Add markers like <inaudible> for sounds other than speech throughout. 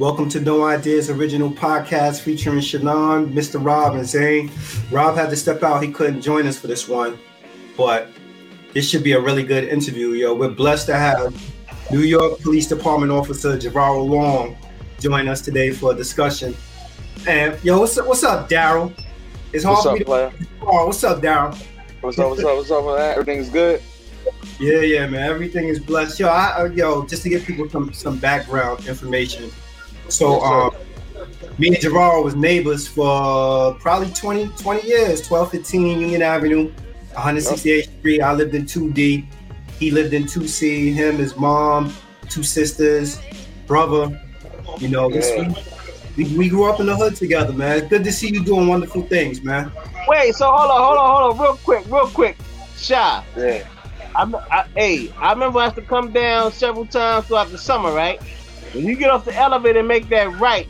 Welcome to No Ideas Original Podcast featuring Shannon, Mr. Rob, and Zane. Rob had to step out. He couldn't join us for this one, but this should be a really good interview, yo. We're blessed to have New York Police Department Officer Javaro Long join us today for a discussion. And yo, what's up, what's up, Daryl? It's hard what's up, player? Oh, what's up, Daryl? What's up? What's up? What's up? Man? Everything's good. Yeah, yeah, man. Everything is blessed. Yo, I, uh, yo, just to give people some some background information. So, yes, um, me and Javaro was neighbors for probably 20, 20 years, 12, 15 Union Avenue, 168th yep. Street. I lived in 2D. He lived in 2C. Him, his mom, two sisters, brother. You know, yeah. we, we grew up in the hood together, man. It's good to see you doing wonderful things, man. Wait, so hold on, hold on, hold on, real quick, real quick. Shy. Yeah. I'm, I, hey, I remember I had to come down several times throughout the summer, right? When you get off the elevator and make that right,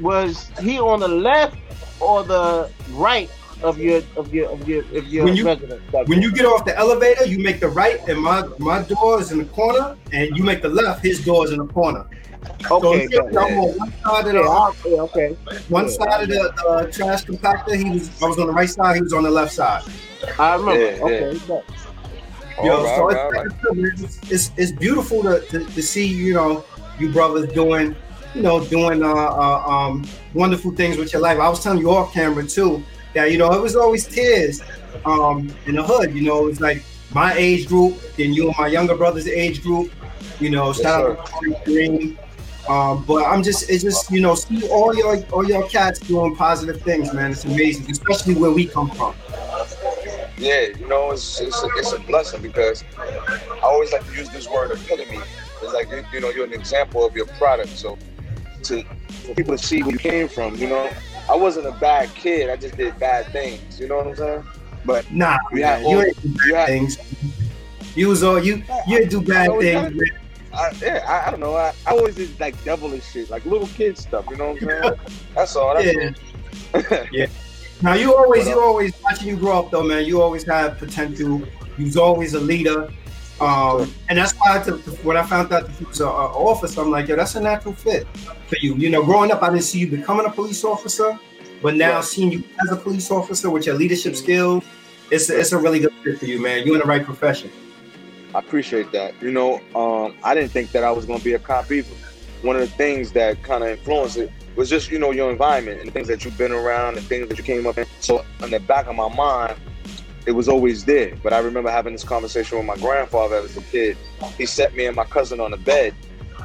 was he on the left or the right of your of your of your of your when you, residence? When you get off the elevator, you make the right, and my my door is in the corner, and you make the left. His door is in the corner. Okay, so yeah, I'm on one side of the yeah, okay. One yeah. side of the uh, trash compactor. He was I was on the right side. He was on the left side. I remember. okay. Yo, right, so right, it's, right. It's, it's, it's beautiful to, to, to see you know you brothers doing, you know, doing uh, uh, um, wonderful things with your life. I was telling you off camera too that you know it was always tears um, in the hood. You know, it's like my age group, then you and my younger brother's age group. You know, yes, shout out to Green. Um, but I'm just, it's just, you know, see all your all your cats doing positive things, man. It's amazing, especially where we come from. Yeah, you know, it's it's a, it's a blessing because I always like to use this word epitome it's like you know you're an example of your product. So to for people to see where you came from, you know, I wasn't a bad kid. I just did bad things. You know what I'm saying? But nah, you, man, you ain't do bad you things. You was all you you do bad things. I, yeah, I, I, don't know. I, I always did like devilish shit, like little kid stuff. You know what I'm saying? That's all. That's yeah. <laughs> Yeah. Now you always, you uh, always watching you grow up though, man. You always had potential. You was always a leader. Um, and that's why I, when I found out that he was an officer, I'm like, yo, that's a natural fit for you. You know, growing up, I didn't see you becoming a police officer, but now right. seeing you as a police officer with your leadership skills, it's a, it's a really good fit for you, man. You're in the right profession. I appreciate that. You know, um, I didn't think that I was going to be a cop either. One of the things that kind of influenced it was just, you know, your environment and the things that you've been around and things that you came up in. So in the back of my mind, it was always there. But I remember having this conversation with my grandfather as a kid. He set me and my cousin on the bed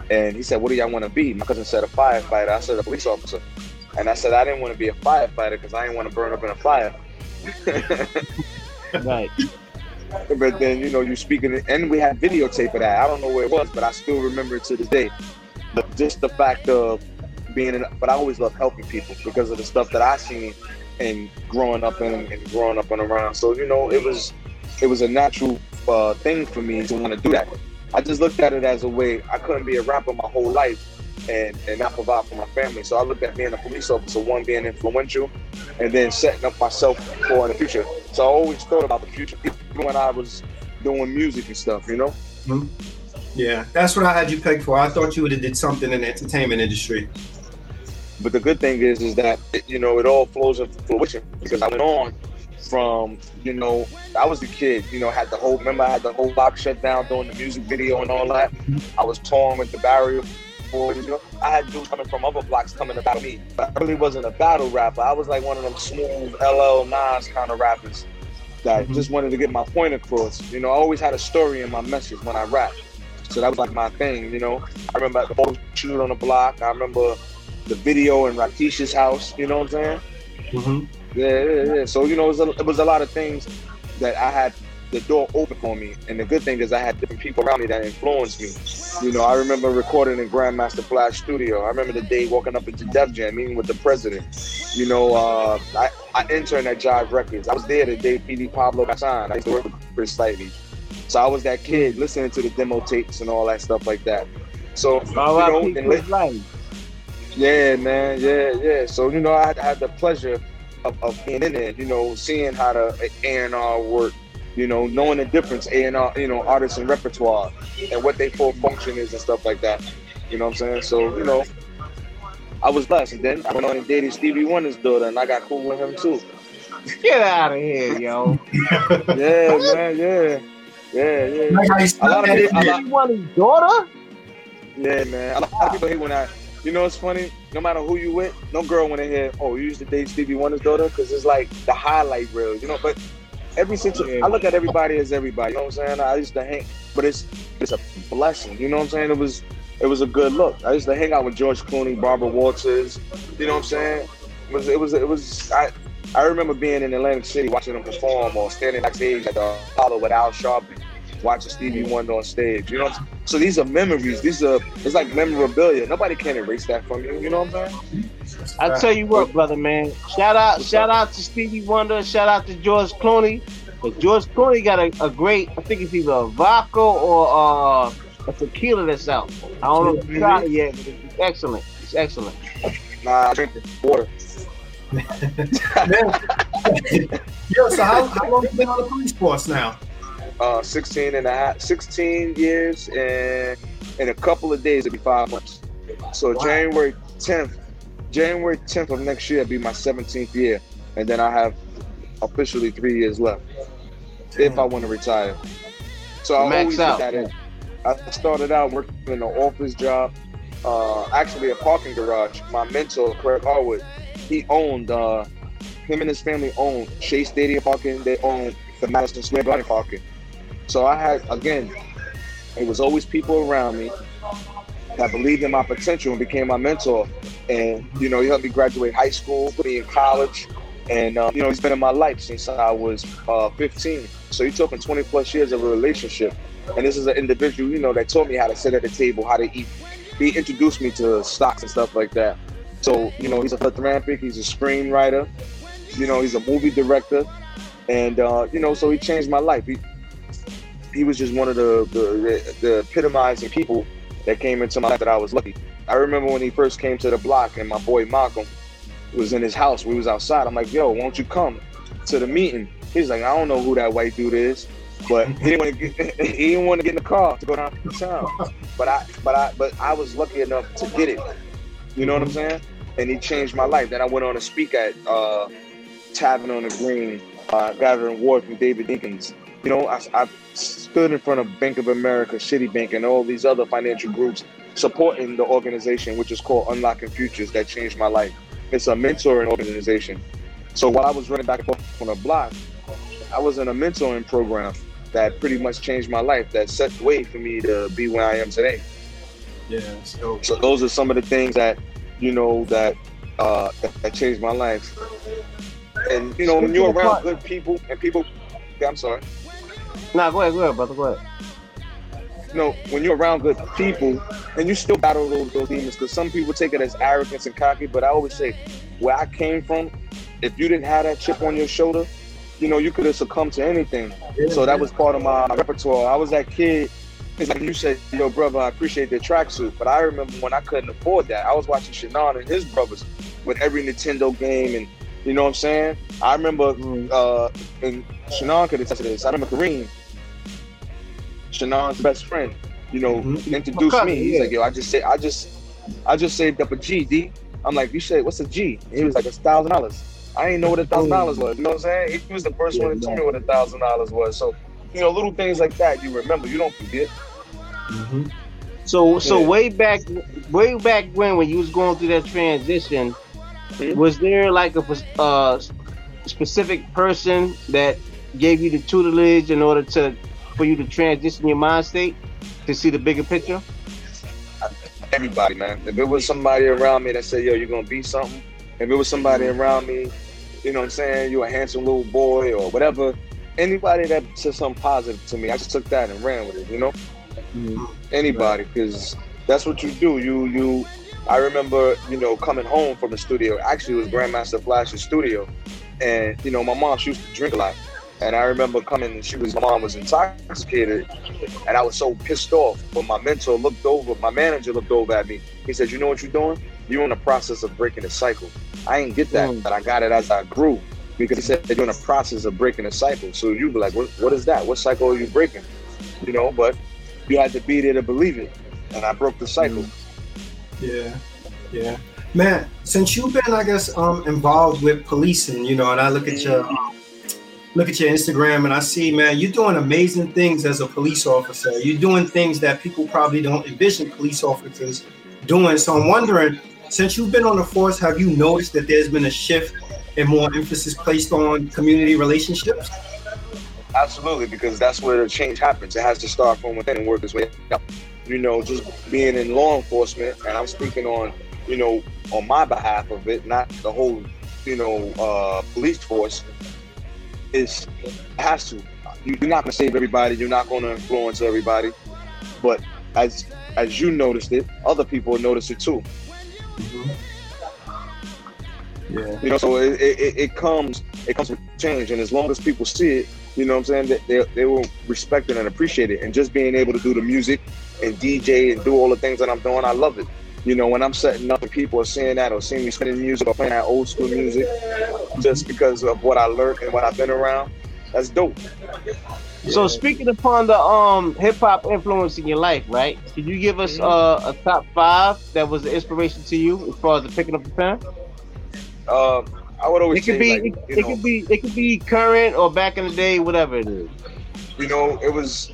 and he said, What do y'all want to be? My cousin said, A firefighter. I said, A police officer. And I said, I didn't want to be a firefighter because I didn't want to burn up in a fire. <laughs> right. <laughs> But then, you know, you speaking, and we had videotape of that. I don't know where it was, but I still remember it to this day. But just the fact of being in, but I always love helping people because of the stuff that I seen and growing up and, and growing up and around. So you know, it was it was a natural uh, thing for me to want to do that. I just looked at it as a way I couldn't be a rapper my whole life and, and not provide for my family. So I looked at being a police officer, one being influential, and then setting up myself for the future. So I always thought about the future, when I was doing music and stuff, you know. Mm-hmm. Yeah, that's what I had you pegged for. I thought you would have did something in the entertainment industry. But the good thing is, is that you know it all flows into fruition because I went on from you know I was a kid, you know, had the whole remember I had the whole block shut down doing the music video and all that. I was torn with the barrier. Boys, you know, I had dudes coming from other blocks coming about me, but I really wasn't a battle rapper. I was like one of them smooth LL Nas kind of rappers that mm-hmm. just wanted to get my point across. You know, I always had a story in my message when I rap. So that was like my thing, you know. I remember the whole shoot on the block. I remember the video in Rakish's house. You know what I'm saying? Mm-hmm. Yeah, yeah, yeah. So you know, it was, a, it was a lot of things that I had the door open for me. And the good thing is I had different people around me that influenced me. You know, I remember recording in Grandmaster Flash Studio. I remember the day walking up into Def Jam, meeting with the president. You know, uh, I, I interned at Jive Records. I was there the day PD Pablo got signed. I used to work with Chris Lighty. So I was that kid listening to the demo tapes and all that stuff like that. So, you know, and, yeah, man. Yeah, yeah. So you know, I, I had the pleasure of, of, being in there. You know, seeing how the A and R work. You know, knowing the difference A and R, you know, artists and repertoire, and what they full function is and stuff like that. You know what I'm saying? So you know, I was blessed. And then I went on and dated Stevie Wonder's daughter, and I got cool with him too. Get out of here, yo. <laughs> yeah, man, yeah. Yeah, yeah. a lot of people, Stevie Wonder's daughter? Yeah, man. A lot of people hate when I you know it's funny? No matter who you with, no girl want to hear, oh, you used to date Stevie Wonder's daughter? Because it's like the highlight reel, you know? But every situation, I look at everybody as everybody, you know what I'm saying? I used to hang, but it's it's a blessing, you know what I'm saying? It was it was a good look. I used to hang out with George Clooney, Barbara Walters, you know what I'm saying? It was, it was, it was, I, I remember being in Atlantic City watching them perform or standing backstage at the Apollo with Al Sharpton watching Stevie Wonder on stage. You know, so these are memories. These are it's like memorabilia. Nobody can erase that from you. You know what I'm saying? I tell you what, brother, man. Shout out, What's shout up? out to Stevie Wonder. Shout out to George Clooney. But George Clooney got a, a great. I think it's either a vodka or uh, a tequila that's out. I don't know if you tried it yet, but it's excellent. It's excellent. Nah, I drink water. <laughs> Yo, so how, how long you been on the police force now? Uh, 16 and a half, 16 years and in a couple of days it'll be five months. So wow. January 10th, January 10th of next year will be my 17th year, and then I have officially three years left if I want to retire. So I always out. that in. I started out working in an office job, uh, actually a parking garage. My mentor, Craig Harwood, he owned, uh, him and his family owned Shea Stadium parking. They owned the Madison Square Garden parking. So I had again, it was always people around me that believed in my potential and became my mentor. And you know, he helped me graduate high school, put me in college, and uh, you know, he's been in my life since I was uh, 15. So you're talking 20 plus years of a relationship. And this is an individual, you know, that taught me how to sit at the table, how to eat. He introduced me to stocks and stuff like that. So you know, he's a philanthropic, he's a screenwriter, you know, he's a movie director, and uh, you know, so he changed my life. He, he was just one of the, the, the epitomizing people that came into my life that I was lucky. I remember when he first came to the block and my boy Malcolm was in his house. We was outside. I'm like, yo, won't you come to the meeting? He's like, I don't know who that white dude is, but he didn't want to get <laughs> he didn't want to get in the car to go down to town. But I but I but I was lucky enough to get it. You know what I'm saying? And he changed my life. Then I went on to speak at uh, Tavern on the Green, uh, gathering award from David Dinkins. You know, I, I stood in front of Bank of America, Citibank, and all these other financial groups supporting the organization, which is called Unlocking Futures, that changed my life. It's a mentoring organization. So while I was running back and forth on a block, I was in a mentoring program that pretty much changed my life, that set the way for me to be where I am today. Yeah. So, so those are some of the things that, you know, that uh, that, that changed my life. And you know, when you're around good people and people, yeah, I'm sorry. Nah, go ahead, go ahead, brother, go ahead. You know, when you're around good people and you still battle those, those demons, because some people take it as arrogance and cocky, but I always say, where I came from, if you didn't have that chip on your shoulder, you know, you could have succumbed to anything. Yeah, so that was part of my, my repertoire. I was that kid. It's like you said, yo, brother, I appreciate the tracksuit, but I remember when I couldn't afford that. I was watching Shannon and his brothers with every Nintendo game, and you know what I'm saying. I remember, mm. uh, and Shannon could attest to this. I remember Kareem Shannon's best friend, you know, mm-hmm. introduced me. He's yeah. like, yo, I just say, I just, I just saved up a G, D. I'm like, you said, what's a G? And he was like, a thousand dollars. I didn't know what a thousand dollars was. You know what I'm saying? He was the first yeah, one to tell me what a thousand dollars was. So, you know, little things like that you remember. You don't forget. Mm-hmm. So, so yeah. way back, way back when, when you was going through that transition, mm-hmm. was there like a uh, specific person that gave you the tutelage in order to for you to transition your mind state to see the bigger picture? Everybody, man. If it was somebody around me that said, "Yo, you're gonna be something," if it was somebody around me, you know what I'm saying, you're a handsome little boy or whatever, anybody that said something positive to me, I just took that and ran with it. You know, mm-hmm. anybody, because that's what you do. You you. I remember, you know, coming home from the studio. Actually, it was Grandmaster Flash's studio, and you know, my mom she used to drink a lot. And I remember coming, and she was, my mom was intoxicated, and I was so pissed off. But my mentor looked over, my manager looked over at me. He said, You know what you're doing? You're in the process of breaking the cycle. I didn't get that, mm. but I got it as I grew because he said, You're in the process of breaking the cycle. So you be like, what, what is that? What cycle are you breaking? You know, but you had to be there to believe it. And I broke the cycle. Yeah, yeah. Man, since you've been, I guess, um, involved with policing, you know, and I look at your um, look at your Instagram and I see, man, you're doing amazing things as a police officer. You're doing things that people probably don't envision police officers doing. So I'm wondering, since you've been on the force, have you noticed that there's been a shift and more emphasis placed on community relationships? Absolutely, because that's where the change happens. It has to start from within and work its way up. You know, just being in law enforcement, and I'm speaking on, you know, on my behalf of it, not the whole, you know, uh, police force. Is has to. You're not going to save everybody. You're not going to influence everybody. But as as you noticed it, other people notice it too. Mm-hmm. Yeah. You know, so it, it, it, comes it comes with change, and as long as people see it, you know what I'm saying, they, they will respect it and appreciate it. And just being able to do the music and DJ and do all the things that I'm doing, I love it. You know, when I'm setting up and people are seeing that or seeing me spinning music or playing that old school music, just because of what I learned and what I've been around, that's dope. So speaking upon the um hip hop influence in your life, right? Can you give us uh, a top five that was an inspiration to you as far as the picking up the pen? Uh, I would always it could be like, it, it could be it could be current or back in the day, whatever it is. You know, it was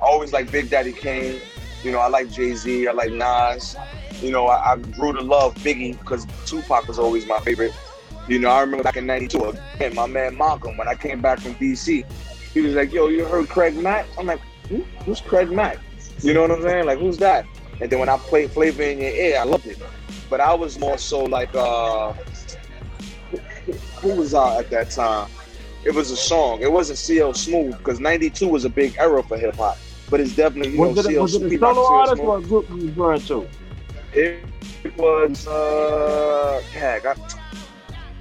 always like Big Daddy Kane. You know, I like Jay Z. I like Nas. You know, I, I grew to love Biggie because Tupac was always my favorite. You know, I remember back in '92, again, my man Malcolm, when I came back from DC, he was like, "Yo, you heard Craig Mack?" I'm like, Who? "Who's Craig Mack?" You know what I'm saying? Like, who's that? And then when I played Flavor in Your Ear, I loved it. But I was more so like, uh, who was out at that time? It was a song. It wasn't CL Smooth because '92 was a big era for hip hop. But it's definitely you was know it, CL was it a solo artist or a group you referring to? It, it was uh, heck, I,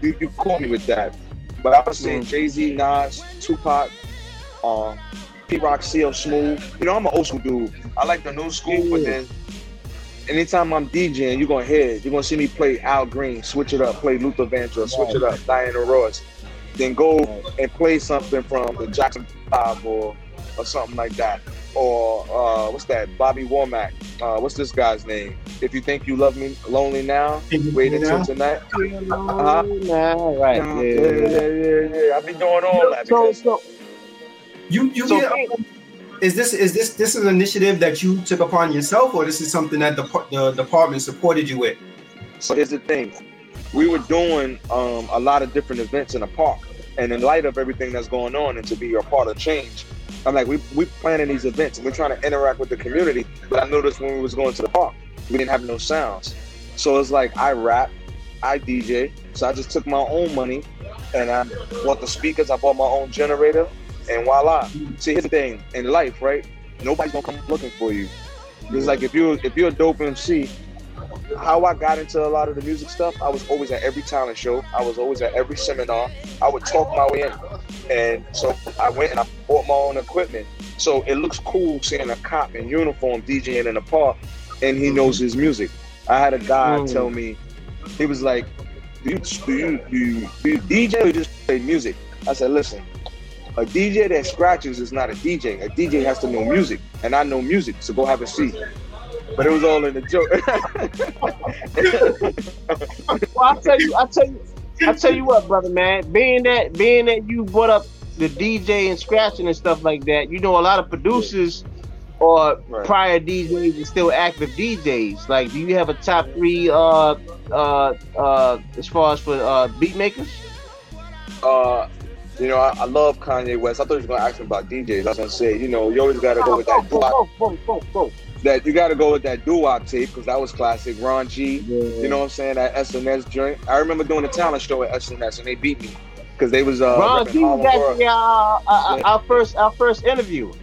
you you caught me with that. But I was saying mm. Jay Z, Nas, Tupac, um, Pete Rock, CL Smooth. You know, I'm an old school dude. I like the new school, yeah. but then anytime I'm DJing, you're gonna hear it. You're gonna see me play Al Green, switch it up, play Luther Vandross, switch it up, Diana Ross. Then go and play something from the Jackson Five or or something like that. Or uh, what's that? Bobby Womack. Uh, what's this guy's name? If you think you love me lonely now, wait until tonight. Uh-huh. Right. Yeah, yeah, yeah, yeah, yeah. I've been doing all that. So, so you you so, get, is this is this this is an initiative that you took upon yourself, or this is something that the the department supported you with? So here's the thing, we were doing um, a lot of different events in the park, and in light of everything that's going on, and to be a part of change, I'm like, we we planning these events, and we're trying to interact with the community. But I noticed when we was going to the park, we didn't have no sounds, so it's like I rap, I DJ, so I just took my own money, and I bought the speakers, I bought my own generator, and voila. See, here's the thing in life, right? Nobody's gonna come looking for you. It's like if you if you're a dope MC, how I got into a lot of the music stuff, I was always at every talent show. I was always at every seminar. I would talk my way in. And so I went and I bought my own equipment. So it looks cool seeing a cop in uniform DJing in a park and he knows his music. I had a guy mm. tell me, he was like, do you, do you, do you, do you DJ or just play music? I said, listen, a DJ that scratches is not a DJ. A DJ has to know music, and I know music, so go have a seat. But it was all in the joke. well, I tell you, I tell you, I tell you what, brother, man. Being that, being that you brought up the DJ and scratching and stuff like that, you know, a lot of producers or right. prior DJs and still active DJs. Like, do you have a top three uh uh uh as far as for uh beat makers? Uh you know, I, I, love Kanye West. I thought you were gonna ask me about DJs. I was gonna say, you know, you always gotta go with that doo That you gotta go with that doo tape because that was classic. Ron G, yeah. you know what I'm saying? That SNS joint. I remember doing a talent show at SNS and they beat me because they was uh. Ron G was actually our, our, our, first our first interview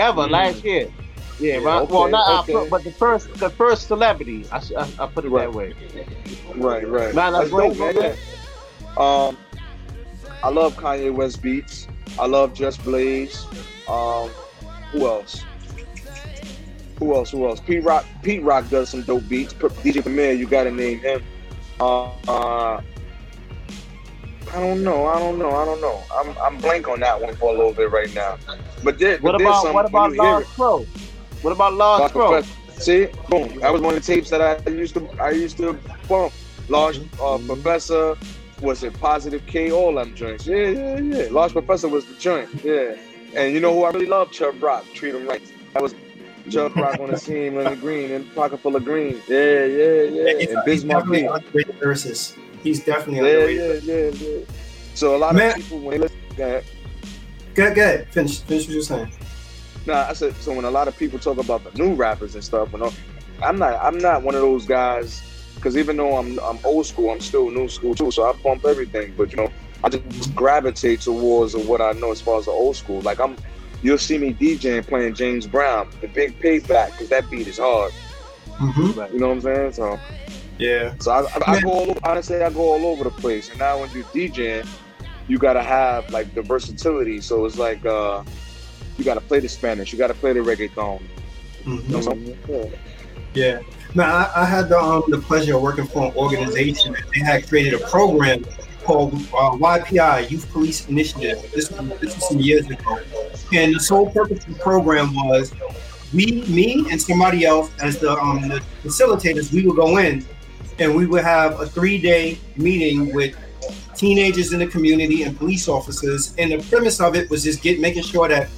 ever mm. last year. Yeah, Ron, okay, well, not okay. our, but the first the first celebrity. I I, I put it right. that way. Right, right. Man, that's, man. Um, I love Kanye West beats. I love Just Blaze. Um, who else? Who else? Who else? Pete Rock. Pete Rock does some dope beats. DJ Premier, you gotta name him. Uh, uh, I don't know. I don't know. I don't know. I'm I'm blank on that one for a little bit right now. But there, what but about what about Large Pro? What about Large Pro? See, boom. That was one of the tapes that I used to I used to bump Large uh, Professor, was it Positive K? All them joints. Yeah, yeah, yeah. Large Professor was the joint. Yeah. And you know who I really love? Chubb Rock. Treat him right. That was Chubb Rock on the <laughs> team in the green and pocket full of green. Yeah, yeah, yeah. He's, and he's definitely underrated lyricist. He's definitely yeah, underrated. Yeah, yeah, yeah. So a lot Man. of people when they listen to that. Good, good. Finish, finish what you're saying. Nah, I said so when a lot of people talk about the new rappers and stuff, and all, I'm not, I'm not one of those guys because even though I'm, I'm old school, I'm still new school too. So I pump everything, but you know, I just gravitate towards what I know as far as the old school. Like I'm, you'll see me DJing playing James Brown, the Big Payback, because that beat is hard. Mm-hmm. You know what I'm saying? So yeah. So I, I, I go all over, honestly, I go all over the place. And now when you're DJing, you gotta have like the versatility. So it's like uh, you gotta play the Spanish, you gotta play the reggaeton. Mm-hmm. yeah. yeah. Now I, I had the um, the pleasure of working for an organization that they had created a program called uh, YPI Youth Police Initiative. This, this was some years ago, and the sole purpose of the program was we, me, and somebody else as the, um, the facilitators. We would go in, and we would have a three-day meeting with teenagers in the community and police officers. And the premise of it was just get making sure that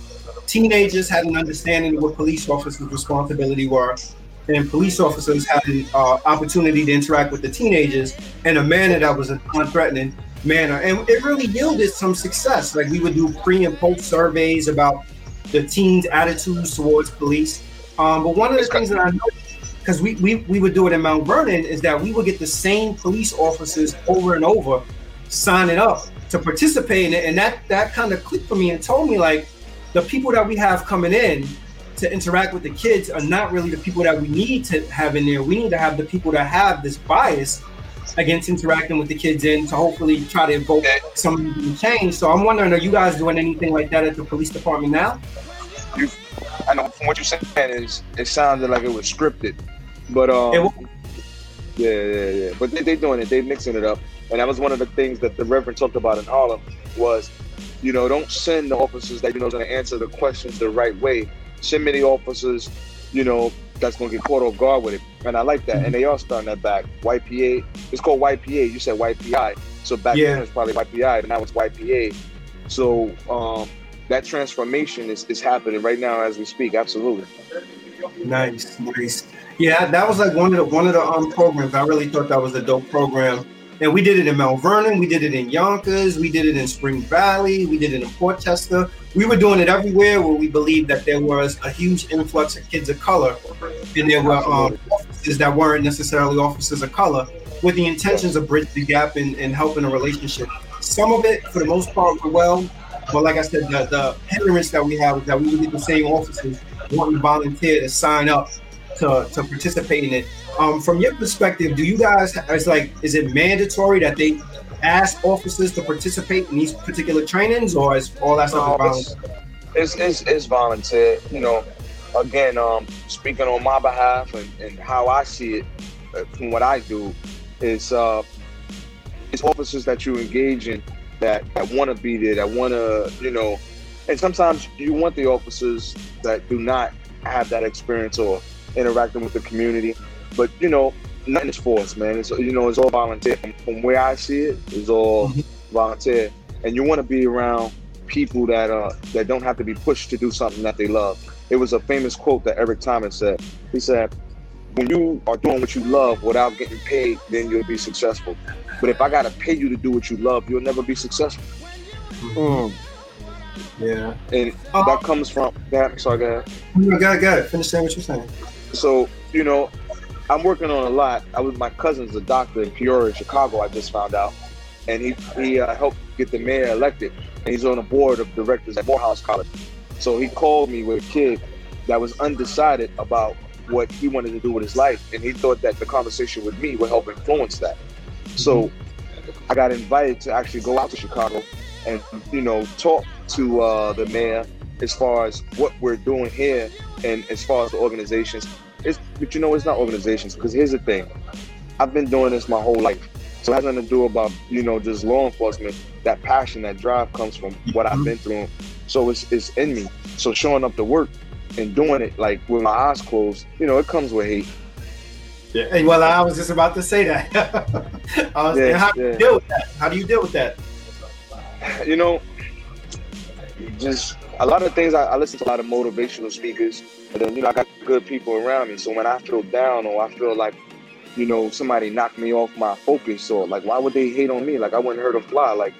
teenagers had an understanding of what police officers' responsibility were, and police officers had an uh, opportunity to interact with the teenagers in a manner that was non-threatening manner. And it really yielded some success. Like we would do pre and post surveys about the teens' attitudes towards police. Um, but one of the things that I noticed, because we, we we would do it in Mount Vernon, is that we would get the same police officers over and over signing up to participate in it, and that that kind of clicked for me and told me like the people that we have coming in to interact with the kids are not really the people that we need to have in there. We need to have the people that have this bias against interacting with the kids and to hopefully try to evoke some change. So I'm wondering, are you guys doing anything like that at the police department now? You, I know from what you're saying is it sounded like it was scripted, but um, yeah, yeah, yeah. But they, they doing it. They're mixing it up, and that was one of the things that the Reverend talked about in Harlem was, you know, don't send the officers that you know going to answer the questions the right way send many officers, you know, that's gonna get caught off guard with it. And I like that. Mm-hmm. And they are starting that back. YPA, it's called YPA. You said YPI. So back yeah. then it was probably YPI, but now it's YPA. So um, that transformation is, is happening right now as we speak. Absolutely. Nice, nice. Yeah, that was like one of the one of the um programs. I really thought that was a dope program. And we did it in Mount Vernon, we did it in Yonkers, we did it in Spring Valley, we did it in Port Chester. We were doing it everywhere where we believed that there was a huge influx of kids of color, and there were um, officers that weren't necessarily officers of color, with the intentions of bridging the gap and, and helping a relationship. Some of it, for the most part, were well, but like I said, the, the hindrance that we have is that we would get the same officers wanting to volunteer to sign up to, to participate in it. Um, from your perspective, do you guys it's like is it mandatory that they ask officers to participate in these particular trainings, or is all that stuff no, volunteer? It's, it's, it's volunteer. You know, again, um, speaking on my behalf and, and how I see it uh, from what I do, is uh, it's officers that you engage in that, that want to be there, that want to, you know, and sometimes you want the officers that do not have that experience or interacting with the community. But you know, nothing is forced, man. It's you know, it's all volunteer. From where I see it, it's all mm-hmm. volunteer. And you want to be around people that uh that don't have to be pushed to do something that they love. It was a famous quote that Eric Thomas said. He said, "When you are doing what you love without getting paid, then you'll be successful. But if I gotta pay you to do what you love, you'll never be successful." Mm. Yeah, and uh, that comes from that. Sorry, go ahead. No, got it, got it. Finish saying what you're saying. So you know, I'm working on a lot. I was my cousin's a doctor in Peoria, Chicago. I just found out, and he he uh, helped get the mayor elected, and he's on the board of directors at Morehouse College. So he called me with a kid that was undecided about what he wanted to do with his life, and he thought that the conversation with me would help influence that. So I got invited to actually go out to Chicago and you know talk to uh, the mayor as far as what we're doing here and as far as the organizations it's, but you know, it's not organizations because here's the thing: I've been doing this my whole life, so it has nothing to do about you know just law enforcement. That passion, that drive comes from what I've been through, so it's it's in me. So showing up to work and doing it like with my eyes closed, you know, it comes with hate. Yeah. Well, I was just about to say that. <laughs> was, yeah, how do you deal with that? How do you deal with that? <sighs> You know, just a lot of things. I, I, listen to a lot of motivational speakers, and then you know I got good people around me. So when I feel down or I feel like you know somebody knocked me off my focus, or like why would they hate on me? Like I wouldn't hurt a fly. Like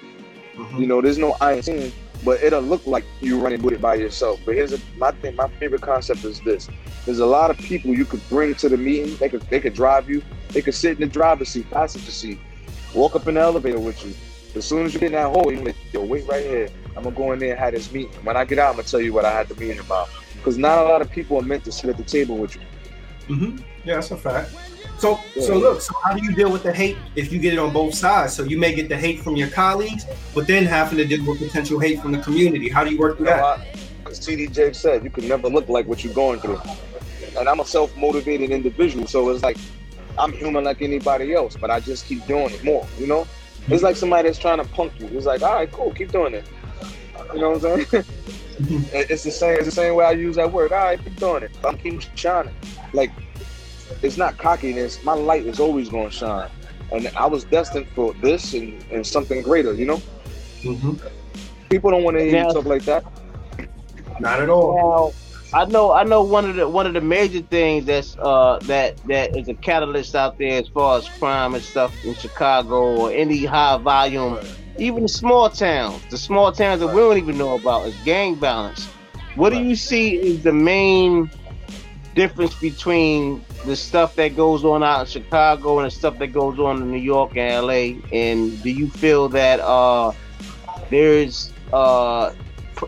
mm-hmm. you know, there's no I ain't but it'll look like you running with it by yourself. But here's a, my thing. My favorite concept is this: there's a lot of people you could bring to the meeting. They could they could drive you. They could sit in the driver's seat, passenger seat, walk up in the elevator with you. As soon as you get in that hole, you like, yo, wait right here. I'm gonna go in there and have this meeting. When I get out, I'm gonna tell you what I had the meeting about. Because not a lot of people are meant to sit at the table with you. Mm-hmm. Yeah, that's a fact. So, yeah. so look. So, how do you deal with the hate if you get it on both sides? So, you may get the hate from your colleagues, but then having to deal with potential hate from the community. How do you work through you know, that? Because TD said, you can never look like what you're going through. And I'm a self-motivated individual, so it's like I'm human like anybody else, but I just keep doing it more. You know, it's like somebody that's trying to punk you. It's like, all right, cool, keep doing it. You know what I'm saying? it's the same. It's the same way I use that word. All right, keep doing it. I'm keep shining. Like it's not cockiness. My light is always going to shine, and I was destined for this and, and something greater. You know. Mm-hmm. People don't want to hear now, talk like that. Not at all. Now, I know. I know one of the one of the major things that's uh that that is a catalyst out there as far as crime and stuff in Chicago or any high volume, even the small towns, the small towns that we don't even know about is gang violence. What do you see is the main difference between the stuff that goes on out in Chicago and the stuff that goes on in New York and LA? And do you feel that uh, there's uh,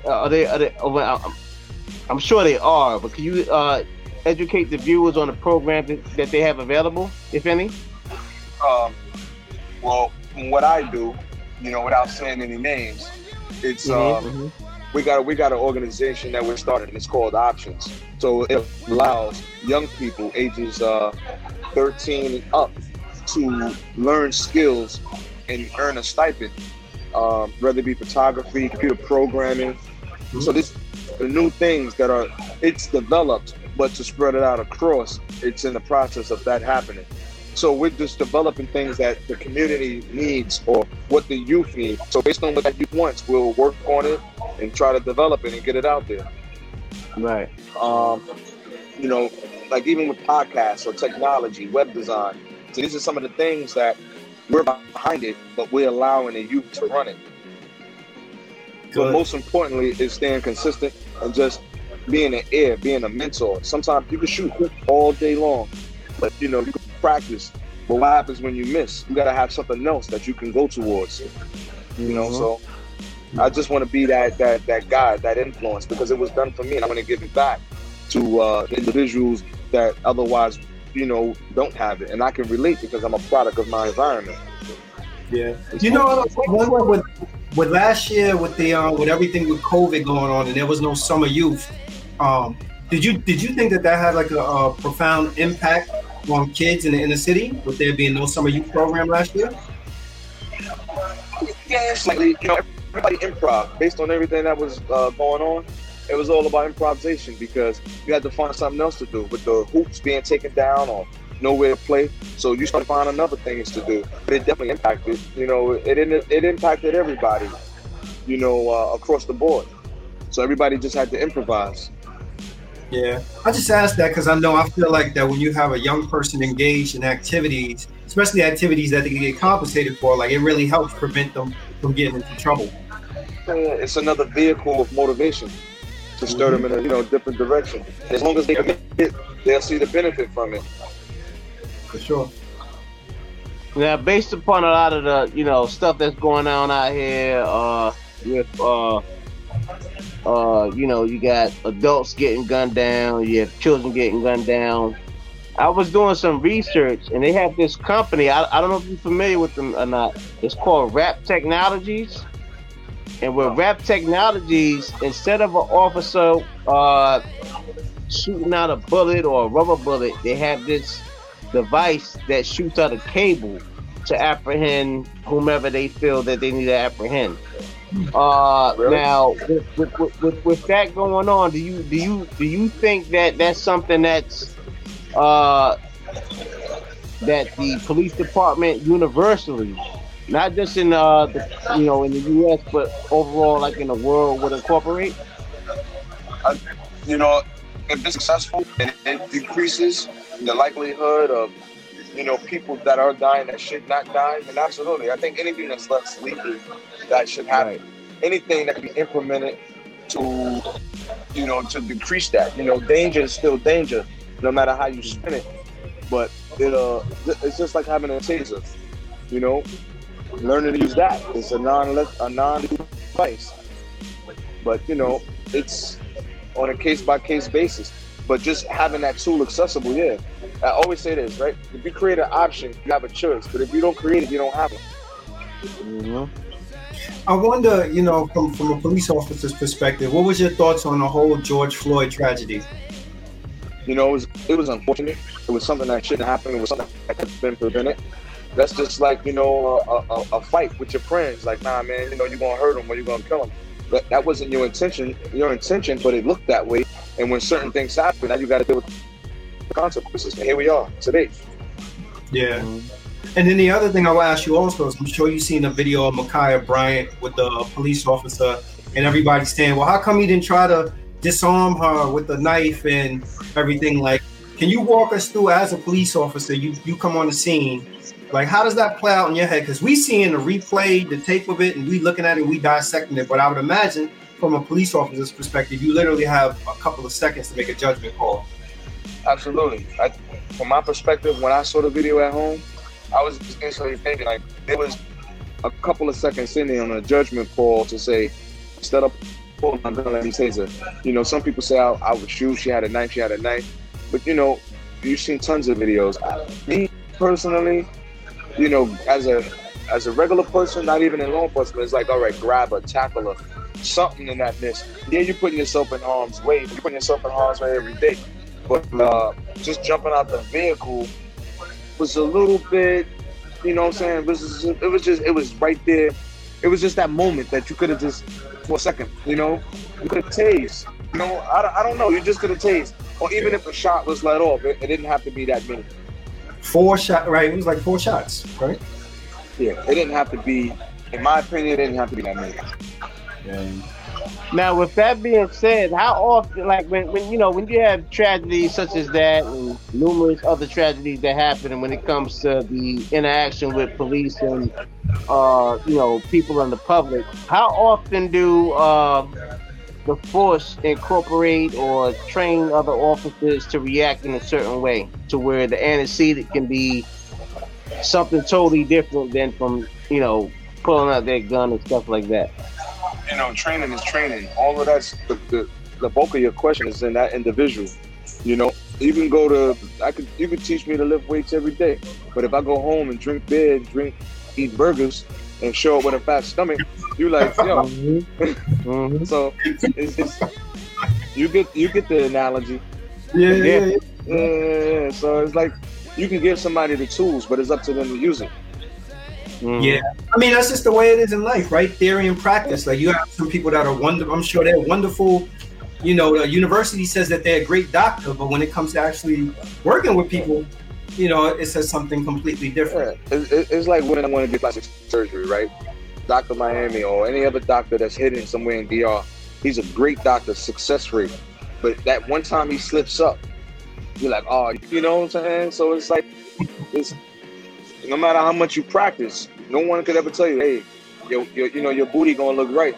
are they, are they oh, I'm sure they are, but can you uh, educate the viewers on the program that, that they have available, if any? Um, well, from what I do, you know, without saying any names, it's mm-hmm, um, mm-hmm we got we got an organization that we're starting. It's called Options. So it allows young people ages uh, 13 and up to learn skills and earn a stipend, um, whether it be photography, computer programming. So this the new things that are it's developed, but to spread it out across, it's in the process of that happening. So we're just developing things that the community needs or what the youth need. So based on what that youth wants, we'll work on it and try to develop it and get it out there. Right. Um, you know, like even with podcasts or technology, web design. So these are some of the things that we're behind it, but we're allowing the youth to run it. Good. So most importantly is staying consistent and just being an ear, being a mentor. Sometimes you can shoot all day long, but you know, you can practice. But what happens when you miss? You got to have something else that you can go towards. You know, mm-hmm. so I just want to be that that that guy, that influence, because it was done for me, and I want to give it back to uh, individuals that otherwise, you know, don't have it, and I can relate because I'm a product of my environment. Yeah, you know, with with last year with the uh, with everything with COVID going on, and there was no summer youth. Um, did you did you think that that had like a, a profound impact on kids in the inner city with there being no summer youth program last year? Yeah, slightly. You know, everybody improv based on everything that was uh, going on. It was all about improvisation because you had to find something else to do with the hoops being taken down or nowhere to play. So you started finding other things to do. But it definitely impacted. You know, it it, it impacted everybody. You know, uh, across the board. So everybody just had to improvise. Yeah, I just asked that because I know I feel like that when you have a young person engaged in activities, especially activities that they can get compensated for, like it really helps prevent them from getting into trouble. It's another vehicle of motivation to stir mm-hmm. them in a you know different direction. As long as they commit it, they'll see the benefit from it. For sure. Now, based upon a lot of the you know stuff that's going on out here uh, with uh, uh, you know, you got adults getting gunned down, you have children getting gunned down. I was doing some research and they have this company. I, I don't know if you're familiar with them or not. It's called Wrap Technologies. And with Wrap Technologies, instead of an officer uh, shooting out a bullet or a rubber bullet, they have this device that shoots out a cable to apprehend whomever they feel that they need to apprehend. Uh, really? Now, with, with, with, with, that going on, do you do you do you think that that's something that's uh, that the police department universally, not just in uh, the, you know in the U.S. but overall, like in the world, would incorporate? Uh, you know, if they're successful, it, it decreases the likelihood of you know people that are dying that should not die. And absolutely, I think anything that's left lethal that should happen. Right. Anything that can be implemented to you know to decrease that. You know, danger is still danger, no matter how you spin it. But it uh, it's just like having a taser. You know, learning to use that. It's a non a non device. But you know, it's on a case by case basis. But just having that tool accessible, yeah. I always say this, right? If you create an option, you have a choice. But if you don't create it, you don't have it. Mm-hmm. I wonder, you know, from, from a police officer's perspective, what was your thoughts on the whole George Floyd tragedy? You know, it was it was unfortunate. It was something that shouldn't happen. It was something that could have been prevented. That's just like you know a, a, a, fight with your friends. Like, nah, man, you know you're gonna hurt them or you're gonna kill them. But that wasn't your intention. Your intention, but it looked that way. And when certain things happen, now you got to deal with the consequences. And here we are today. Yeah. Mm-hmm. And then the other thing I will ask you also is I'm sure you've seen a video of Ma'Khia Bryant with the police officer and everybody saying, well, how come he didn't try to disarm her with the knife and everything? Like, can you walk us through as a police officer? You you come on the scene. Like, how does that play out in your head? Because we seeing the replay, the tape of it, and we looking at it, we dissecting it. But I would imagine from a police officer's perspective, you literally have a couple of seconds to make a judgment call. Absolutely. I, from my perspective, when I saw the video at home, I was just instantly thinking like there was a couple of seconds in there on a judgment call to say, instead of pulling my gun, let me taser. You know, some people say I, I would shoot. She had a knife. She had a knife. But you know, you've seen tons of videos. Me personally, you know, as a as a regular person, not even in law enforcement, it's like, all right, grab her, tackle her, something in that miss. Yeah, you're putting yourself in harm's way. You're putting yourself in harm's way every day. But uh, just jumping out the vehicle was a little bit, you know what I'm saying? It was, just, it was just, it was right there. It was just that moment that you could have just, for a second, you know, you could have tased. You know, I, I don't know. You just could have tased. Or even if a shot was let off, it, it didn't have to be that many. Four shot, right? It was like four shots, right? Yeah, it didn't have to be. In my opinion, it didn't have to be that many. Now, with that being said, how often, like when, when you know, when you have tragedies such as that and numerous other tragedies that happen, when it comes to the interaction with police and uh, you know people in the public, how often do uh, the force incorporate or train other officers to react in a certain way, to where the antecedent can be something totally different than from you know pulling out their gun and stuff like that you know, training is training. All of that's the, the, the bulk of your question is in that individual. You know, you can go to I could you could teach me to lift weights every day, but if I go home and drink beer, drink, eat burgers, and show up with a fat stomach, you like yo. <laughs> Mm-hmm. so it's, it's, you get you get the analogy. Yeah, yeah, yeah. yeah. So it's like you can give somebody the tools, but it's up to them to use it. Mm. Yeah, I mean that's just the way it is in life, right? Theory and practice. Like you have some people that are wonderful. I'm sure they're wonderful. You know, the university says that they're a great doctor, but when it comes to actually working with people, you know, it says something completely different. Yeah. It's like when I want to do plastic surgery, right? Dr. Miami or any other doctor that's hidden somewhere in DR, he's a great doctor, success rate. But that one time he slips up, you're like, oh, you know what I'm saying? So it's like, it's no matter how much you practice, no one could ever tell you, hey, your, your you know your booty gonna look right.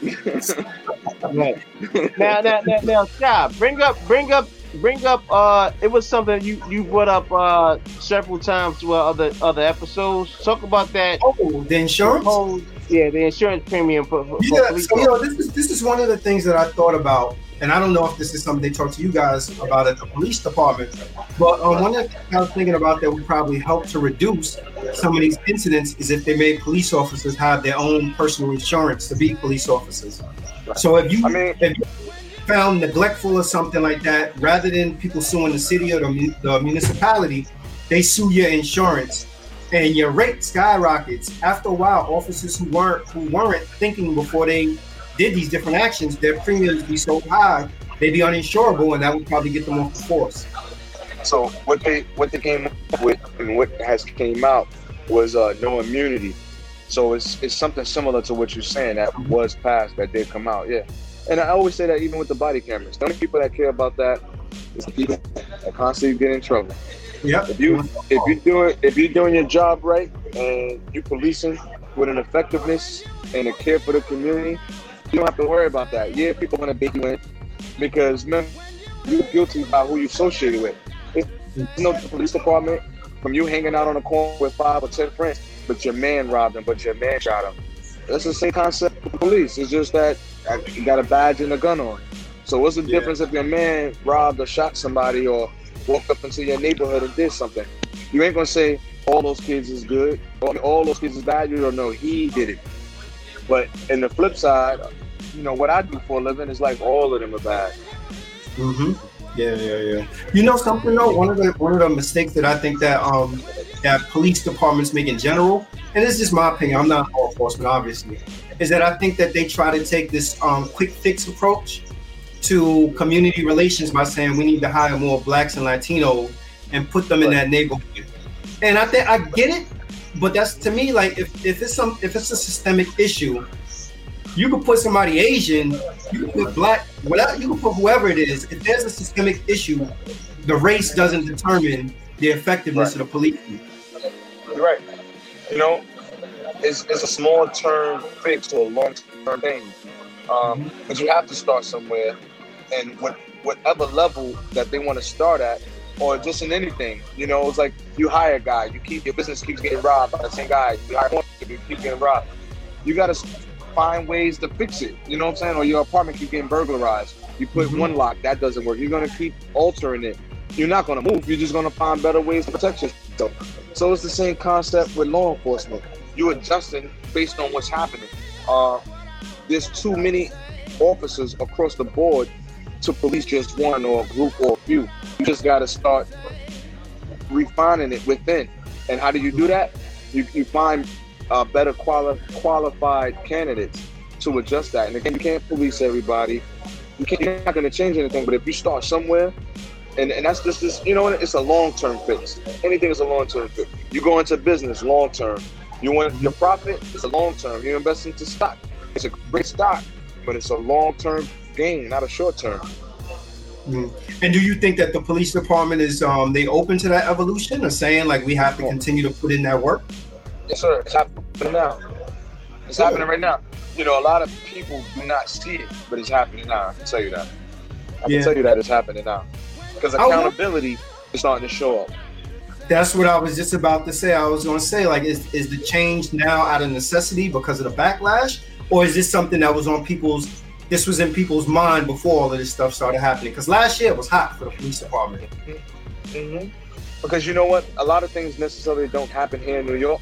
<laughs> right. Now, now, now, now, stop. Bring up, bring up, bring up. Uh, it was something you you brought up uh several times to other other episodes. Talk about that. Oh, the insurance. The whole, yeah, the insurance premium for, for yeah. So you know, this is this is one of the things that I thought about and I don't know if this is something they talk to you guys about at the police department, but um, one of the things I was thinking about that would probably help to reduce some of these incidents is if they made police officers have their own personal insurance to be police officers. So if you, I mean, if you found neglectful or something like that, rather than people suing the city or the, the municipality, they sue your insurance and your rate skyrockets. After a while, officers who weren't who weren't thinking before they did these different actions, their premiums be so high, they'd be uninsurable, and that would probably get them off the force. So what they what they came with and what has came out was uh, no immunity. So it's it's something similar to what you're saying that was passed that did come out. Yeah. And I always say that even with the body cameras, the only people that care about that is people that constantly get in trouble. Yeah. If you if you doing if you're doing your job right and you policing with an effectiveness and a care for the community, you don't have to worry about that. Yeah, people want to bait you in because man, you're guilty about who you associated with. It's no police department from you hanging out on the corner with five or ten friends, but your man robbed him, but your man shot him. That's the same concept with police. It's just that you got a badge and a gun on. So what's the yeah. difference if your man robbed or shot somebody or walked up into your neighborhood and did something? You ain't gonna say all those kids is good, or all those kids is bad. You don't know he did it. But in the flip side, you know what I do for a living is like all of them are bad. Mm-hmm. Yeah, yeah, yeah. You know something though, one of the one of the mistakes that I think that um that police departments make in general, and this is just my opinion. I'm not law enforcement, obviously, is that I think that they try to take this um quick fix approach to community relations by saying we need to hire more blacks and Latinos and put them in that neighborhood. And I think I get it, but that's to me like if, if it's some if it's a systemic issue, you could put somebody Asian, you could put black, whatever you can put whoever it is. If there's a systemic issue, the race doesn't determine the effectiveness right. of the police. You're right. You know, it's, it's a small term fix or a long term thing. Um, mm-hmm. But you have to start somewhere, and what, whatever level that they want to start at, or just in anything, you know, it's like you hire a guy, you keep your business keeps getting robbed by the same guy. You hire one, you keep getting robbed. You got to find ways to fix it. You know what I'm saying? Or your apartment keep getting burglarized. You put mm-hmm. one lock, that doesn't work. You're gonna keep altering it. You're not gonna move. You're just gonna find better ways to protect yourself. So it's the same concept with law enforcement. You're adjusting based on what's happening. Uh, there's too many officers across the board to police just one or a group or a few. You just got to start refining it within. And how do you do that? You, you find uh, better quali- qualified candidates to adjust that. And again, you can't police everybody. You can't, you're not going to change anything. But if you start somewhere, and, and that's just this, you know, it's a long term fix. Anything is a long term fix. You go into business long term. You want your profit, it's a long term. You invest into stock. It's a great stock, but it's a long term gain, not a short term. Mm. And do you think that the police department is um they open to that evolution or saying like we have to continue to put in that work? Yes, sir. It's happening now. It's happening right now. You know, a lot of people do not see it, but it's happening now. I can tell you that. I can yeah. tell you that it's happening now. Because accountability is starting to show up. That's what I was just about to say. I was going to say, like, is, is the change now out of necessity because of the backlash? Or is this something that was on people's, this was in people's mind before all of this stuff started happening? Because last year it was hot for the police department. Mm-hmm. mm-hmm. Because you know what? A lot of things necessarily don't happen here in New York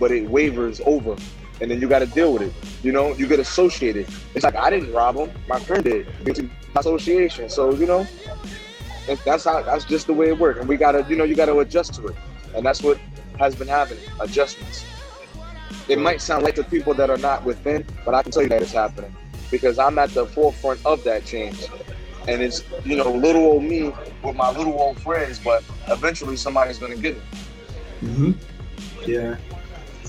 but it wavers over, and then you got to deal with it. You know, you get associated. It's like I didn't rob him, my friend did. It's association. So you know, that's how that's just the way it works, and we gotta, you know, you gotta adjust to it, and that's what has been happening. Adjustments. It might sound like to people that are not within, but I can tell you that it's happening because I'm at the forefront of that change. And it's, you know, little old me with my little old friends, but eventually somebody's going to get it. Mm-hmm. Yeah.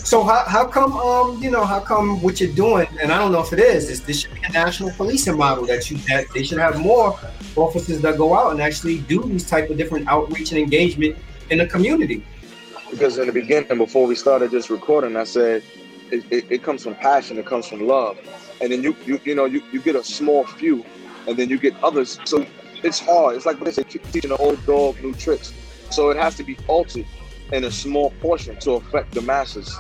So how, how come um you know how come what you're doing and I don't know if it is is this should be a national policing model that you that they should have more officers that go out and actually do these type of different outreach and engagement in the community. Because in the beginning, before we started this recording, I said it, it, it comes from passion, it comes from love, and then you you you know you, you get a small few, and then you get others. So it's hard. It's like they say teaching an old dog new tricks. So it has to be altered in a small portion to affect the masses.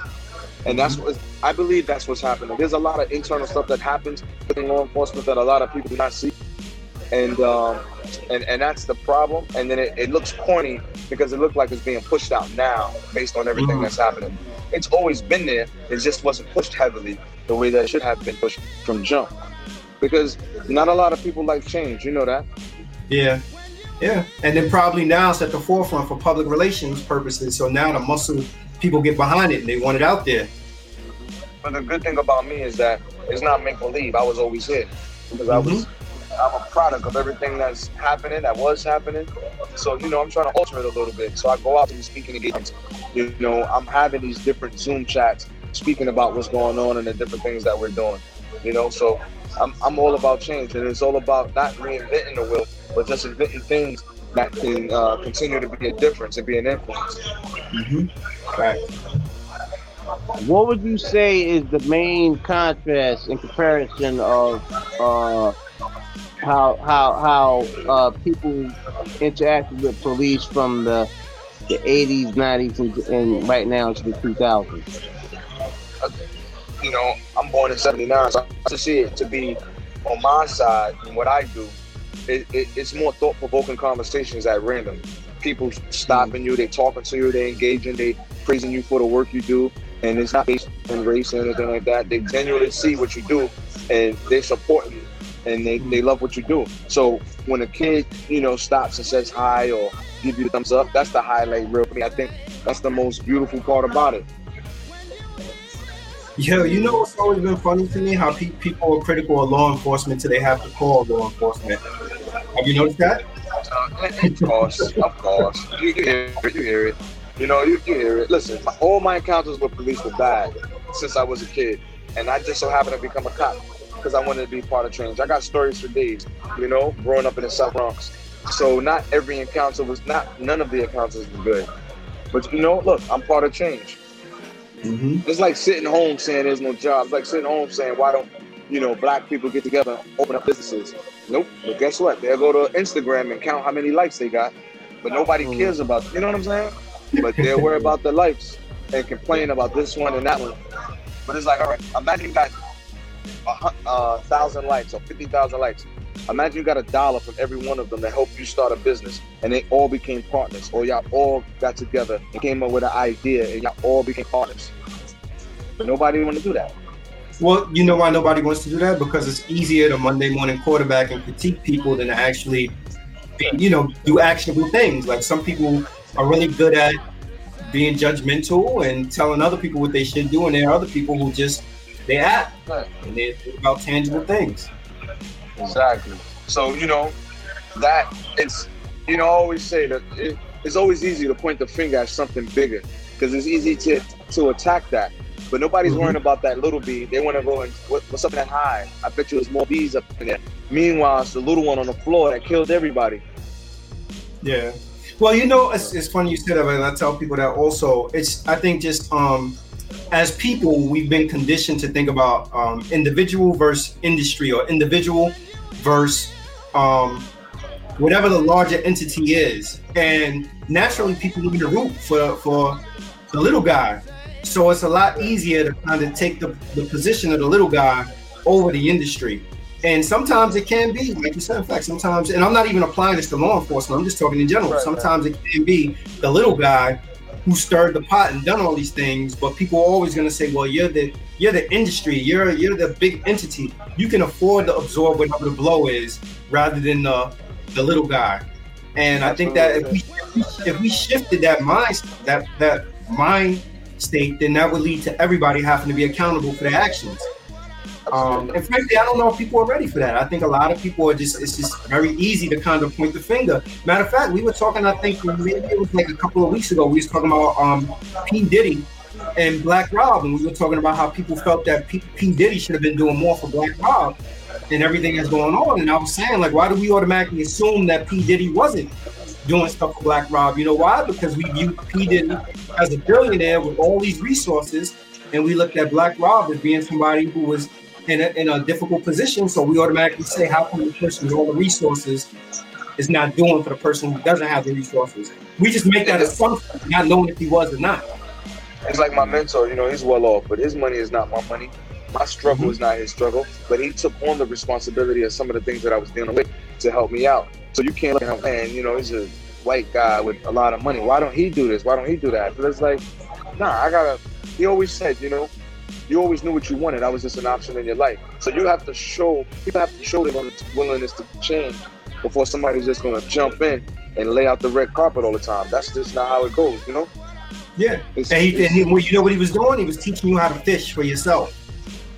And that's what I believe that's what's happening. There's a lot of internal stuff that happens within law enforcement that a lot of people do not see. And um, and, and that's the problem. And then it, it looks corny because it looked like it's being pushed out now based on everything mm. that's happening. It's always been there. It just wasn't pushed heavily the way that it should have been pushed from jump. Because not a lot of people like change, you know that. Yeah. Yeah, and then probably now it's at the forefront for public relations purposes. So now the muscle people get behind it and they want it out there. But the good thing about me is that it's not make believe. I was always here because mm-hmm. I was I'm a product of everything that's happening, that was happening. So, you know, I'm trying to alter it a little bit. So I go out these speaking engagements. You know, I'm having these different Zoom chats speaking about what's going on and the different things that we're doing. You know, so I'm, I'm all about change and it's all about not reinventing the wheel, but just inventing things that can uh, continue to be a difference and be an influence. Mm-hmm. Right. What would you say is the main contrast in comparison of uh, how how how uh, people interacted with police from the the 80s, 90s, and, and right now to the 2000s? You know, I'm born in '79, so to see it to be on my side and what I do, it, it, it's more thought-provoking conversations at random. People stopping mm. you, they talking to you, they engaging, they praising you for the work you do, and it's not based on race or anything like that. They genuinely see what you do, and they support you, and they, they mm. love what you do. So when a kid, you know, stops and says hi or give you the thumbs up, that's the highlight reel for me. I think that's the most beautiful part about it. Yo, you know what's always been funny to me? How pe- people are critical of law enforcement till they have to call law enforcement. Have you noticed that? Uh, of course, of course. You, you hear it, you hear it. You know, you, you hear it. Listen, my, all my encounters with police were bad since I was a kid. And I just so happened to become a cop because I wanted to be part of change. I got stories for days, you know, growing up in the South Bronx. So not every encounter was not none of the encounters were good. But you know, look, I'm part of change. Mm-hmm. It's like sitting home saying there's no jobs. Like sitting home saying why don't you know black people get together and open up businesses? Nope. But guess what? They'll go to Instagram and count how many likes they got, but nobody Mm. cares about. You know what I'm saying? But they'll worry about the likes and complain about this one and that one. But it's like, all right, imagine you got a uh, thousand likes or fifty thousand likes. Imagine you got a dollar from every one of them to help you start a business, and they all became partners, or y'all all got together and came up with an idea, and y'all all became partners. But nobody want to do that. Well, you know why nobody wants to do that? Because it's easier to Monday morning quarterback and critique people than to actually, you know, do actionable things. Like some people are really good at being judgmental and telling other people what they should do, and there are other people who just they act and they about tangible things. Exactly. So you know that it's you know I always say that it, it's always easy to point the finger at something bigger because it's easy to to attack that. But nobody's Mhm. worrying about that little bee. They want to go and what, what's up in that high? I bet you there's more bees up in there. Meanwhile, it's the little one on the floor that killed everybody. Yeah. Well, you know, it's, it's funny you said that, and I tell people that also. It's I think just um, as people, we've been conditioned to think about um, individual versus industry or individual versus um, whatever the larger entity is, and naturally, people are going to root for for the little guy. So it's a lot easier to kind of take the, the position of the little guy over the industry. And sometimes it can be, like you said, in fact, sometimes, and I'm not even applying this to law enforcement, I'm just talking in general. Right, sometimes it can be the little guy who stirred the pot and done all these things, but people are always gonna say, Well, you're the you're the industry, you're you're the big entity. You can afford to absorb whatever the blow is rather than the the little guy. And I think that if we if we shifted that mind that that mind state, then that would lead to everybody having to be accountable for their actions. Um, and frankly, I don't know if people are ready for that. I think a lot of people are just, it's just very easy to kind of point the finger. Matter of fact, we were talking, I think maybe it was like a couple of weeks ago, we was talking about um, P. Diddy and Black Rob, and we were talking about how people felt that P. P. Diddy should have been doing more for Black Rob and everything that's going on. And I was saying, like, why do we automatically assume that P. Diddy wasn't doing stuff for Black Rob? You know why? Because we view P. Diddy as a billionaire with all these resources, and we looked at Black Rob as being somebody who was in a, in a difficult position. So we automatically say, how come the person with all the resources is not doing for the person who doesn't have the resources? We just make that assumption, not knowing if he was or not. It's like my mentor, you know, he's well off, but his money is not my money. My struggle mm-hmm. is not his struggle, but he took on the responsibility of some of the things that I was dealing with to help me out. So you can't look at him, man, you know, he's a white guy with a lot of money. Why don't he do this? Why don't he do that? But it's like, nah, I gotta, he always said, you know, you always knew what you wanted. That was just an option in your life. So you have to show, people have to show their willingness to change before somebody's just gonna jump in and lay out the red carpet all the time. That's just not how it goes, you know? Yeah. It's- And, he, it's- and he, well, you know what he was doing? He was teaching you how to fish for yourself.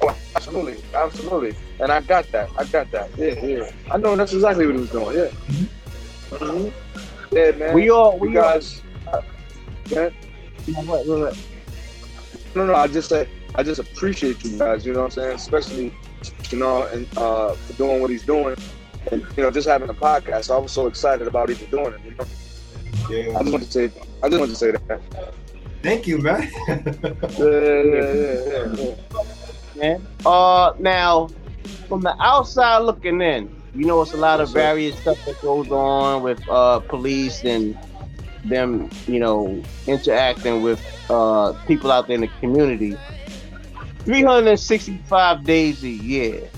Oh, absolutely, absolutely. And I got that. I got that. Yeah, yeah. I know that's exactly what he was doing. Yeah. Mm-hmm. Yeah, man. We all, we guys. Uh, yeah. No, no. I just say I just appreciate you guys. You know what I'm saying? Especially, you know, and uh, for doing what he's doing, and you know, just having a podcast. I was so excited about even doing it. You know. Yeah. I just want to say. I just want to say that. Thank you, man. <laughs> yeah, yeah, yeah, yeah. Man. Uh, now, from the outside looking in, you know, it's a lot of various stuff that goes on with uh police and them, you know, interacting with uh people out there in the community. 365 days a year.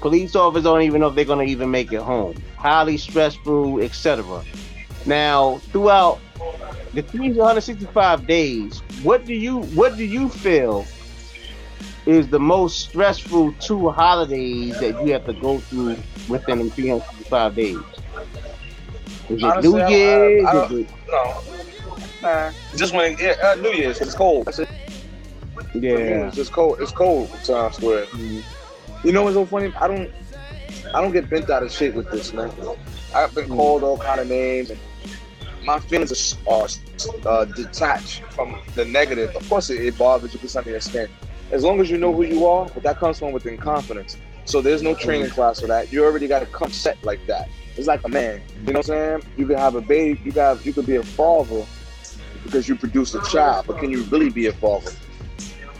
Police officers don't even know if they're gonna even make it home. Highly stressful, etc. Now, throughout the 365 days, what do you what do you feel is the most stressful two holidays that you have to go through within the 365 days? Is it Honestly, New Year's? I, I, I. No. Nah. Just when it, yeah, uh, New Year's, it's cold. That's it. Yeah. It's just cold. It's cold Times Square. Mm-hmm. You know what's so funny? I don't I don't get bent out of shit with this, man. I've been mm-hmm. called all kind of names and my feelings are, uh, detached from the negative. Of course, it, it bothers you under your skin. As long as you know who you are, but that comes from within confidence. So there's no training class for that. You already got to come set like that. It's like a man. You know what I'm saying? You can have a baby. You got. You could be a father because you produce a child, but can you really be a father?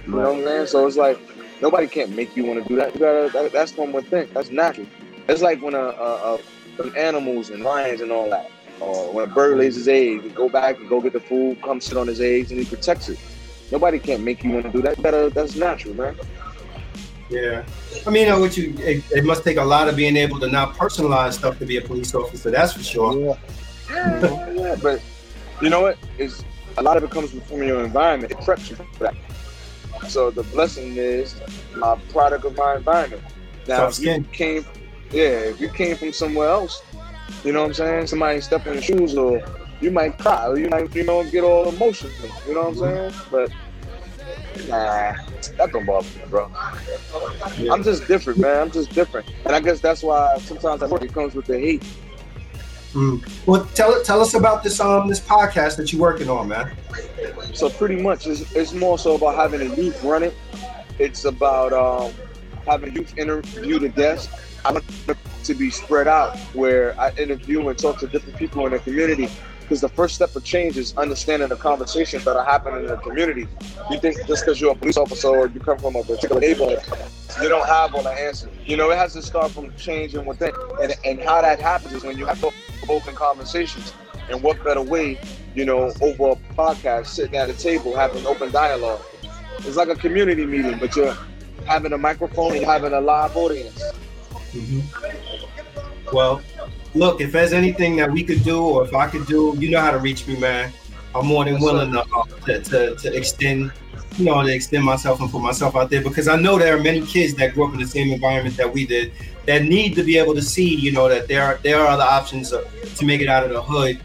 You know what I'm saying? So it's like nobody can't make you want to do that. You gotta. That, that's one more thing. That's natural. It's like when a, a, a animals and lions and all that or when a bird lays his egg, you go back and go get the food, come sit on his eggs, and he protects it. Nobody can't make you want to do that. that that's natural, man. Yeah, I mean, you know, what you it, it, must take a lot of being able to not personalize stuff to be a police officer. That's for sure. Yeah, yeah, yeah. But you know what? Is a lot of it comes from your environment. It preps you for that. So the blessing is my product of my environment. Now, if you came, yeah, if you came from somewhere else, you know what I'm saying? Somebody step in your shoes or you might cry or you might, you know, get all emotional. You know what I'm mm-hmm. saying? But nah, that don't bother me, bro. Yeah. I'm just different, man. I'm just different. And I guess that's why sometimes I think it comes with the hate. Mm. Well, tell tell us about this um this podcast that you're working on, man. So pretty much, it's, it's more so about having a youth run it. It's about um, having youth interview the guests. I want to be spread out where I interview and talk to different people in the community. Because the first step of change is understanding the conversations that are happening in the community. You think just because you're a police officer or you come from a particular neighborhood, you don't have all the answers. You know, it has to start from changing within. And, and how that happens is when you have open conversations. And what better way, you know, over a podcast, sitting at a table, having open dialogue. It's like a community meeting, but you're having a microphone and having a live audience. Mm-hmm. Well, look, if there's anything that we could do, or if I could do, you know how to reach me, man. I'm more than willing to, to, to, to extend, you know, to extend myself and put myself out there because I know there are many kids that grew up in the same environment that we did that need to be able to see, you know, that there are there are other options to make it out of the hood.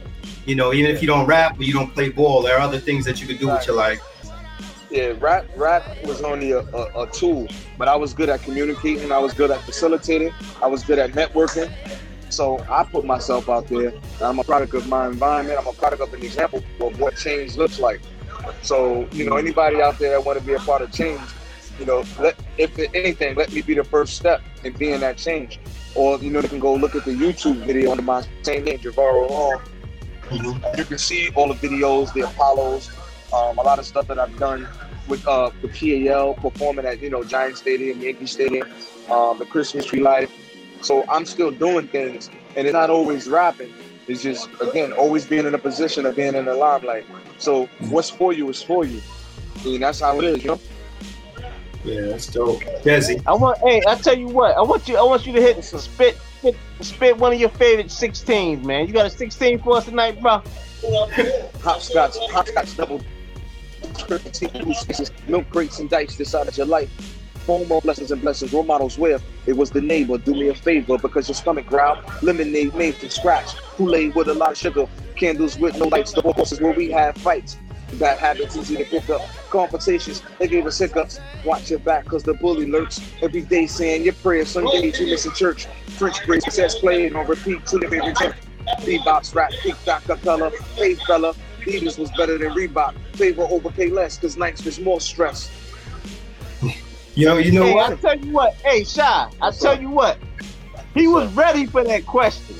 You know, even if you don't rap or you don't play ball, there are other things that you could do with your life yeah, rap rap was only a, a, a, tool, but I was good at communicating. I was good at facilitating. I was good at networking. So I put myself out there. I'm a product of my environment. I'm a product of an example of what change looks like. So you know, anybody out there that want to be a part of change, you know, let if anything, let me be the first step in being that change. Or you know, they can go look at the YouTube video under my same name, Javaro Hall. Mm-hmm. You can see all the videos, the Apollos, um, a lot of stuff that I've done with uh, the PAL performing at you know Giant Stadium, Yankee Stadium, um, the Christmas tree light. So I'm still doing things, and it's not always rapping. It's just again always being in a position of being in the limelight. So what's for you is for you. I mean that's how it is, you know. Yeah, that's dope. Desi. I want hey, I tell you what, I want you I want you to hit spit spit spit one of your favorite 16s, man. You got a 16 for us tonight, bro? Hopscotch, hopscotch double milk crates and dice decided your life. Four more blessings and blessings, role models where it was the neighbor. Do me a favor because your stomach growled. Lemonade made from scratch. Kool-Aid with a lot of sugar. Candles with no lights. The horses where we have fights. Bad habits easy to pick up. Confrontations, they gave us hiccups. Watch your back, cause the bully lurks. Every day saying your prayers. Some days you miss a church. French grace says playing on repeat to your favorite jump. Bebop's rap, big acapella, hey fella. Adidas was better than Reebok. Favor over pay less, cause nights was more stress. Yo, you know hey, what? I tell you what, hey Shy, I tell you what, he was ready for that question.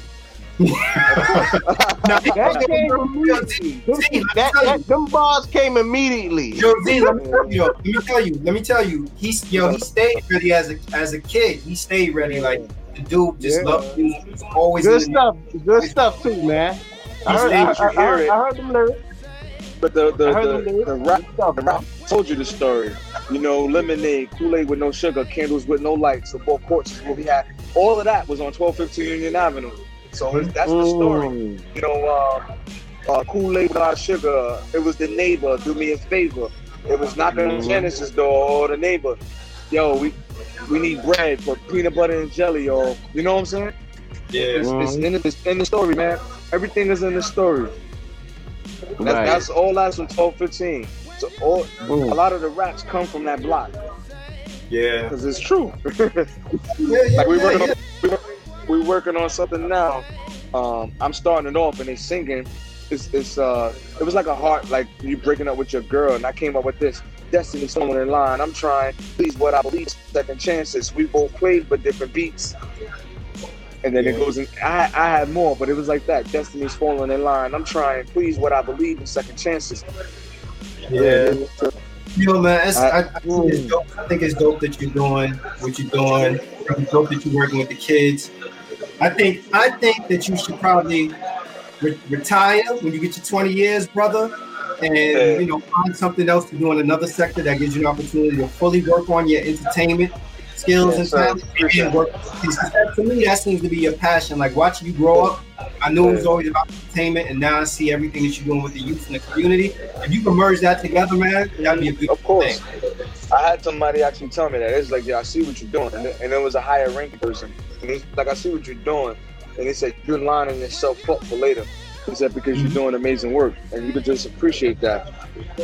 That came immediately. That, that, them bars came immediately. Yo, Z, let me tell you, yo, let me tell you, let me tell you, he's yo, he stayed ready as a as a kid. He stayed ready, like the dude just Yeah. loved music. He was always Good in the- stuff. Good stuff too, man. I heard, I, He's I, I, hear heard, it. I heard them lyrics. But the the, the, them the rap the rap told you the story. You know, lemonade, Kool-Aid with no sugar, candles with no lights, the four courts is what we had. All of that was on 1215 Union Avenue. So that's the story. Mm. You know, uh, uh, Kool-Aid without sugar. It was the neighbor, do me a favor. It was knocking on Mhm. Genesis door, or the neighbor. Yo, we we need bread for peanut butter and jelly, or you know what I'm saying? Yeah. It's, it's, in, the- it's in the story, man. Everything is in the story. That's, Right. that's all that's from 1215. So all, Mm. a lot of the raps come from that block Yeah. because it's true. <laughs> Yeah, yeah, like we yeah, working yeah. on, we work- working on something now. Um, I'm starting it off and they singing. It's, it's uh, it was like a heart, like you breaking up with your girl, and I came up with this. Destiny someone in line. I'm trying. Please, what I believe. Second chances. We both played but different beats. And then it goes in. I I had more, but it was like that. Destiny's falling in line. I'm trying. Please, what I believe in second chances. Yeah. Yo, man, it's, I, I- I, think it's dope. I think it's dope that you're doing what you're doing. It's dope that you're working with the kids. I think I think that you should probably re- retire when you get your 20 years, brother, and Yeah. you know find something else to do in another sector that gives you an opportunity to fully work on your entertainment skills Yes, and sir. talent. And work. That- To me, that seems to be your passion. Like watching you grow up. I knew it was always about entertainment, and now I see everything that you're doing with the youth and the community. If you can merge that together, man, that'd be a beautiful Of course. thing. I had somebody actually tell me that. It's like, yeah, I see what you're doing. And, it- and it was a higher ranking person. And it's like, I see what you're doing. And he said, you're lining yourself up for later. He said, because you're doing amazing work. And you can just appreciate that.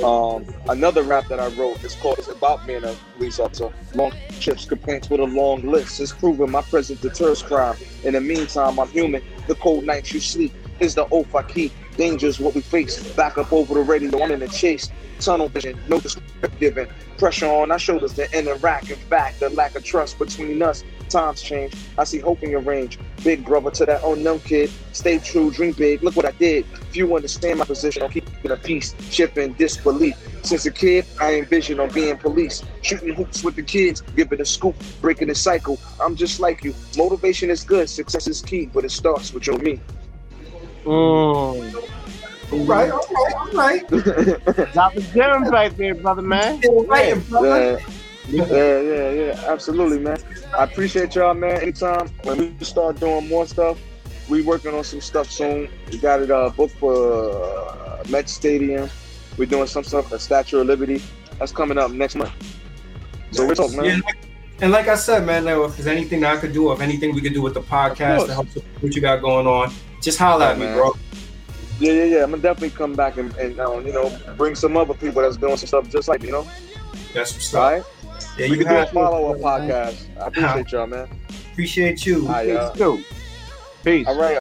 Um, another rap that I wrote is called, it's about being a police officer. Long trips, complaints with a long list. It's proven my presence deters crime. In the meantime, I'm human. The cold nights you sleep is the oath I keep. Danger's what we face. Back up over the radio, I'm in the chase. Tunnel vision, no descriptive and pressure on our shoulders to interact. In fact, the lack of trust between us. Times change. I see hope in your range. Big brother to that unknown kid. Stay true, dream big. Look what I did. If you understand my position, I'm keeping the peace, shipping disbelief. Since a kid, I envision on being police, shooting hoops with the kids, giving a scoop, breaking the cycle. I'm just like you. Motivation is good, success is key, but it starts with your me. Mm. All right, all right, all right. Drop the gems right there, brother man. Still writing, brother. Yeah, yeah, yeah, yeah, absolutely, man. I appreciate y'all, man. Anytime when we start doing more stuff, we working on some stuff soon. We got it uh, booked for uh, Met Stadium. We're doing some stuff at Statue of Liberty. That's coming up next month. So we're talking, man. like- and like I said, man, like, if there's anything that I could do, or if anything we could do with the podcast to help support what you got going on, just holler at me, man. bro. Yeah, yeah, yeah. I'm gonna definitely come back and, and um, you know bring some other people that's doing some stuff just like you know. That's what's up. right. Yeah, we you can do a have follow up podcast. I <laughs> appreciate y'all, man. Appreciate you. All right, y'all. Peace. too. Peace. All right.